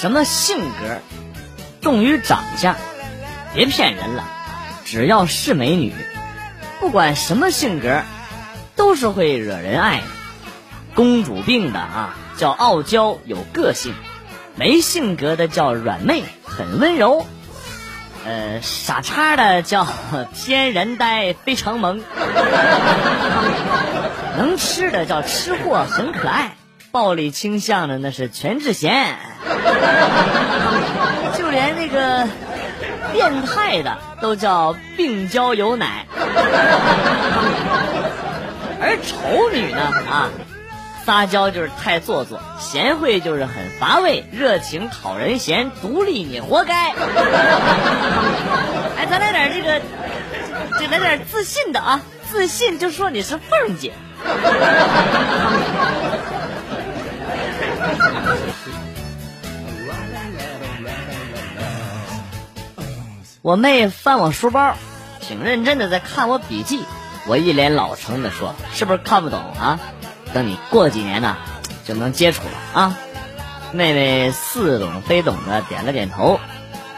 什么性格，重于长相，别骗人了。只要是美女，不管什么性格，都是会惹人爱的。公主病的啊，叫傲娇有个性；没性格的叫软妹，很温柔。呃，傻叉的叫天然呆，非常萌；能吃的叫吃货，很可爱；暴力倾向的那是全智贤。就连那个。变态的都叫病娇有奶，而丑女呢啊，撒娇就是太做作，贤惠就是很乏味，热情讨人嫌，独立你活该。哎，咱来点这个，就来点自信的啊，自信就说你是凤姐。我妹翻我书包，挺认真的在看我笔记。我一脸老成的说：“是不是看不懂啊？等你过几年呢，就能接触了啊。”妹妹似懂非懂的点了点头，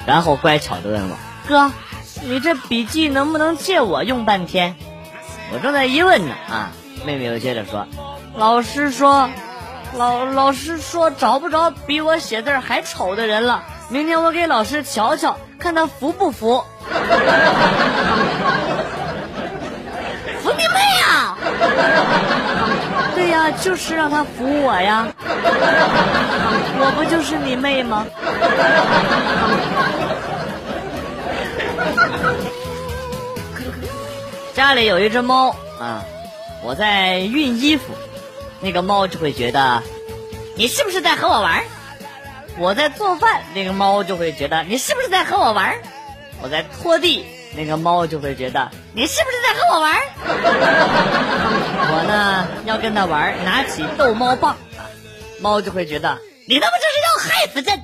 然后乖巧的问我：“哥，你这笔记能不能借我用半天？”我正在疑问呢啊，妹妹又接着说：“老师说，老老师说找不着比我写字还丑的人了。明天我给老师瞧瞧。”看他服不服？服你妹呀！对呀，就是让他服我呀！我不就是你妹吗？家里有一只猫啊，我在熨衣服，那个猫就会觉得你是不是在和我玩？我在做饭，那个猫就会觉得你是不是在和我玩？我在拖地，那个猫就会觉得你是不是在和我玩？我呢要跟它玩，拿起逗猫棒，猫就会觉得你他妈这是要害死朕！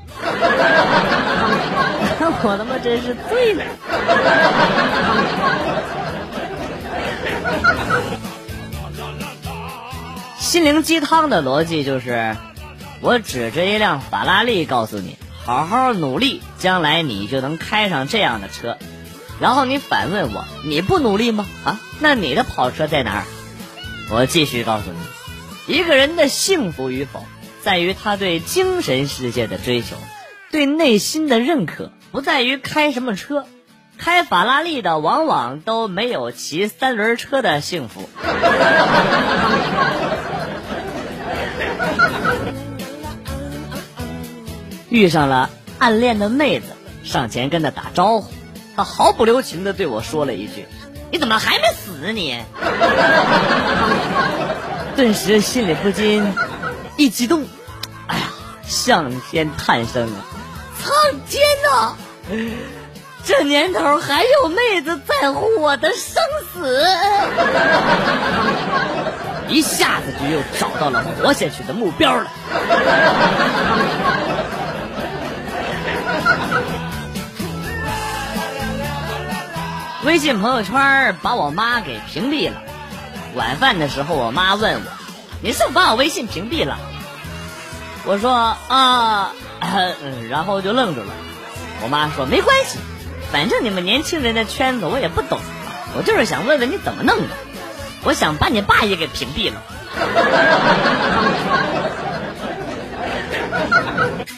我他妈真是醉了。心灵鸡汤的逻辑就是。我指着一辆法拉利告诉你：好好努力，将来你就能开上这样的车。然后你反问我：你不努力吗？啊，那你的跑车在哪儿？我继续告诉你：一个人的幸福与否，在于他对精神世界的追求，对内心的认可，不在于开什么车。开法拉利的往往都没有骑三轮车的幸福。遇上了暗恋的妹子，上前跟她打招呼，她毫不留情的对我说了一句：“你怎么还没死你？” 顿时心里不禁一激动，哎呀，向天叹声啊！苍天呐，这年头还有妹子在乎我的生死，一下子就又找到了活下去的目标了。微信朋友圈把我妈给屏蔽了。晚饭的时候，我妈问我：“你是不是把我微信屏蔽了？”我说：“啊。”然后就愣住了。我妈说：“没关系，反正你们年轻人的圈子我也不懂，我就是想问问你怎么弄的。我想把你爸也给屏蔽了。”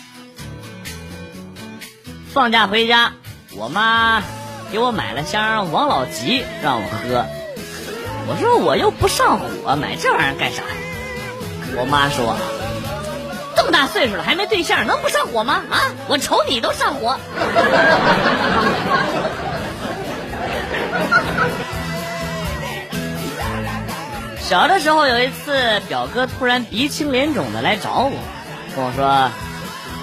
放假回家，我妈。给我买了箱王老吉让我喝，我说我又不上火，买这玩意儿干啥？我妈说，这么大岁数了还没对象，能不上火吗？啊，我瞅你都上火。小的时候有一次，表哥突然鼻青脸肿的来找我，跟我说，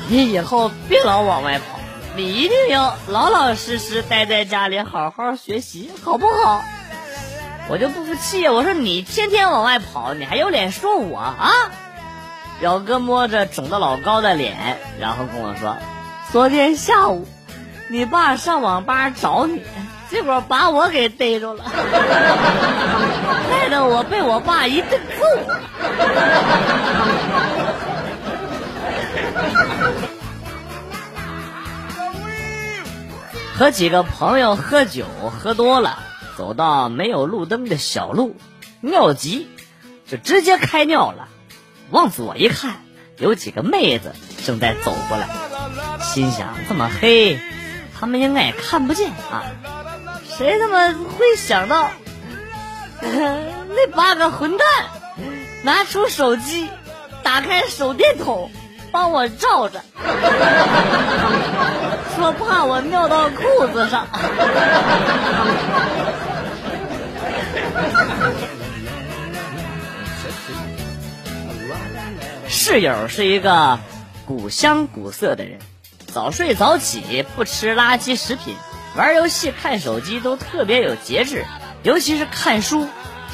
你以后别老往外跑。你一定要老老实实待在家里，好好学习，好不好？我就不服气，我说你天天往外跑，你还有脸说我啊？表哥摸着肿的老高的脸，然后跟我说：“昨天下午，你爸上网吧找你，结果把我给逮着了，害得我被我爸一顿揍。”和几个朋友喝酒喝多了，走到没有路灯的小路，尿急，就直接开尿了。往左一看，有几个妹子正在走过来，心想这么黑，他们应该也看不见啊。谁他妈会想到，那八个混蛋拿出手机，打开手电筒，帮我照着，说怕我尿到裤子上。室友是一个古香古色的人，早睡早起，不吃垃圾食品，玩游戏、看手机都特别有节制，尤其是看书，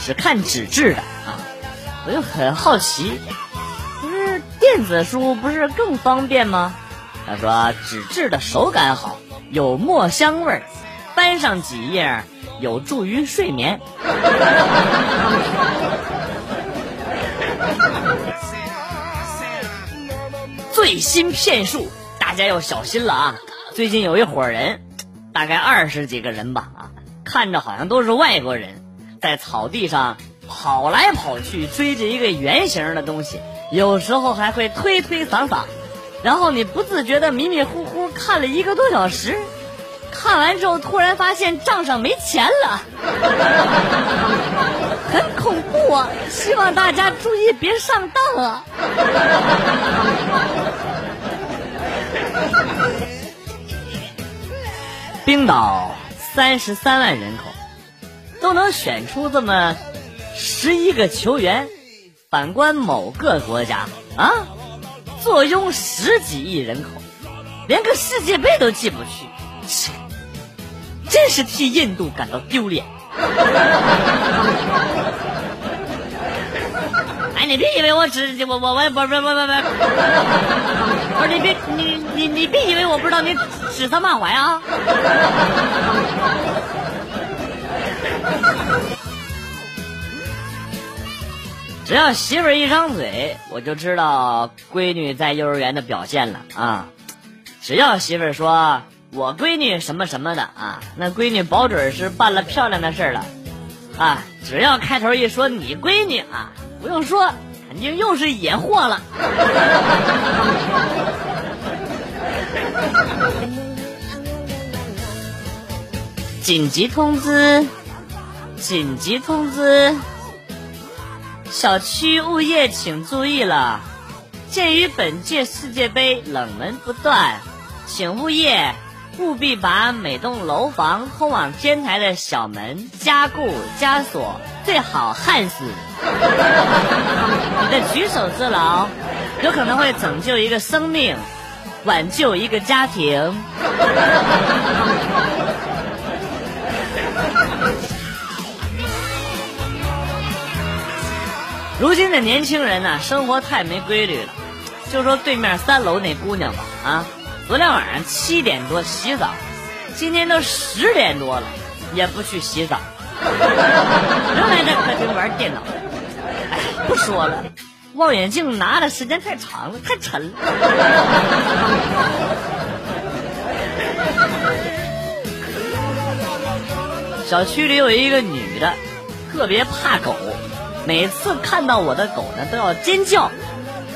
只看纸质的啊。我就很好奇，不是电子书不是更方便吗？他说纸质的手感好，有墨香味儿，翻上几页有助于睡眠。最新骗术，大家要小心了啊！最近有一伙人，大概二十几个人吧，啊，看着好像都是外国人，在草地上跑来跑去，追着一个圆形的东西，有时候还会推推搡搡，然后你不自觉的迷迷糊糊看了一个多小时，看完之后突然发现账上没钱了，很恐怖啊！希望大家注意别上当啊！冰岛三十三万人口，都能选出这么十一个球员。反观某个国家啊，坐拥十几亿人口，连个世界杯都进不去，切，真是替印度感到丢脸。哎，你别以为我只我我我不不不不不，不是你别你你你别以为我不知道你指桑骂槐啊！只要媳妇儿一张嘴，我就知道闺女在幼儿园的表现了啊！只要媳妇儿说我闺女什么什么的啊，那闺女保准是办了漂亮的事儿了啊！只要开头一说你闺女啊。不用说，肯定又是野货了。紧急通知！紧急通知！小区物业请注意了，鉴于本届世界杯冷门不断，请物业。务必把每栋楼房通往天台的小门加固加锁，最好焊死。你的举手之劳，有可能会拯救一个生命，挽救一个家庭。如今的年轻人呢，生活太没规律了。就说对面三楼那姑娘吧，啊。昨天晚上七点多洗澡，今天都十点多了，也不去洗澡，仍然在客厅玩电脑。哎，不说了，望远镜拿的时间太长了，太沉了。小区里有一个女的，特别怕狗，每次看到我的狗呢，都要尖叫。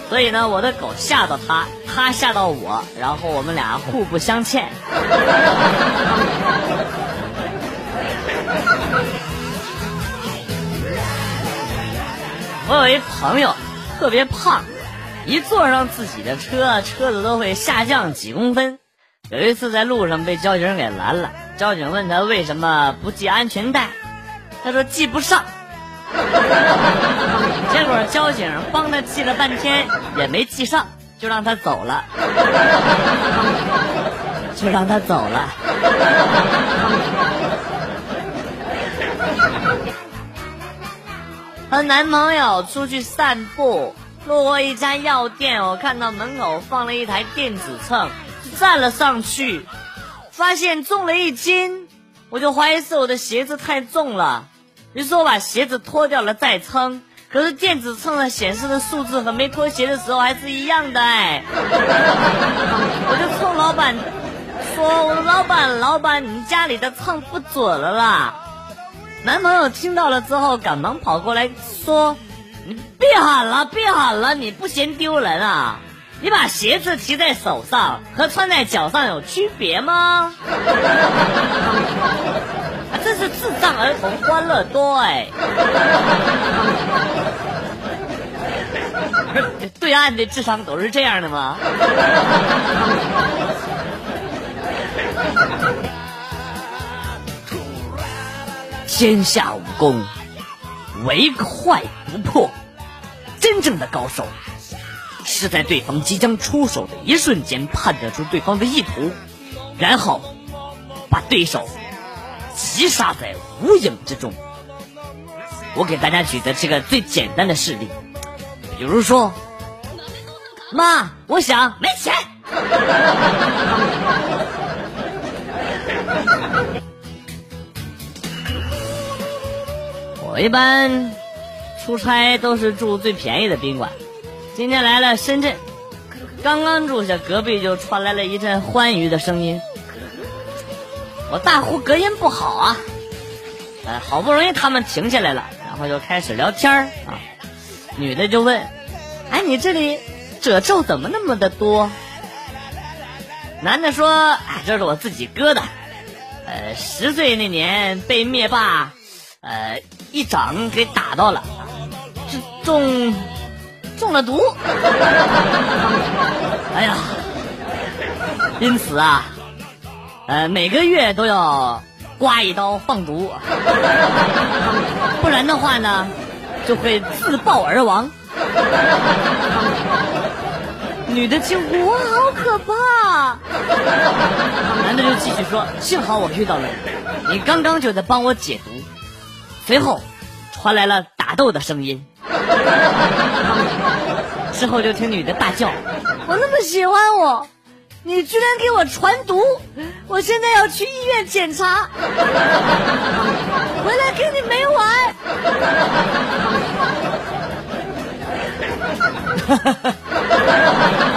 所以呢，我的狗吓到它，它吓到我，然后我们俩互不相欠。我有一朋友特别胖，一坐上自己的车，车子都会下降几公分。有一次在路上被交警给拦了，交警问他为什么不系安全带，他说系不上。结果交警帮他记了半天也没记上，就让他走了，就让他走了。和男朋友出去散步，路过一家药店，我看到门口放了一台电子秤，站了上去，发现重了一斤，我就怀疑是我的鞋子太重了。于是我把鞋子脱掉了再称，可是电子秤上显示的数字和没脱鞋的时候还是一样的哎！我就冲老板说：“我说老板，老板，你家里的秤不准了啦！”男朋友听到了之后，赶忙跑过来说：“你别喊了，别喊了，你不嫌丢人啊？你把鞋子提在手上和穿在脚上有区别吗？”啊，这是智障儿童欢乐多哎！对岸的智商都是这样的吗？天下武功，唯快不破。真正的高手，是在对方即将出手的一瞬间判断出对方的意图，然后把对手击杀在无影之中。我给大家举的这个最简单的事例，比如说，妈，我想没钱。我一般出差都是住最便宜的宾馆。今天来了深圳，刚刚住下，隔壁就传来了一阵欢愉的声音。我大呼隔音不好啊，呃，好不容易他们停下来了，然后就开始聊天啊。女的就问：“哎，你这里褶皱怎么那么的多？”男的说：“哎，这是我自己割的，呃，十岁那年被灭霸。”呃，一掌给打到了，中中了毒。哎呀，因此啊，呃，每个月都要刮一刀放毒，不然的话呢，就会自爆而亡。女的惊呼：“哇，好可怕！”男的就继续说：“幸好我遇到了你，你刚刚就在帮我解毒。”随后，传来了打斗的声音。之后就听女的大叫：“我那么喜欢我，你居然给我传毒！我现在要去医院检查，回来跟你没完！”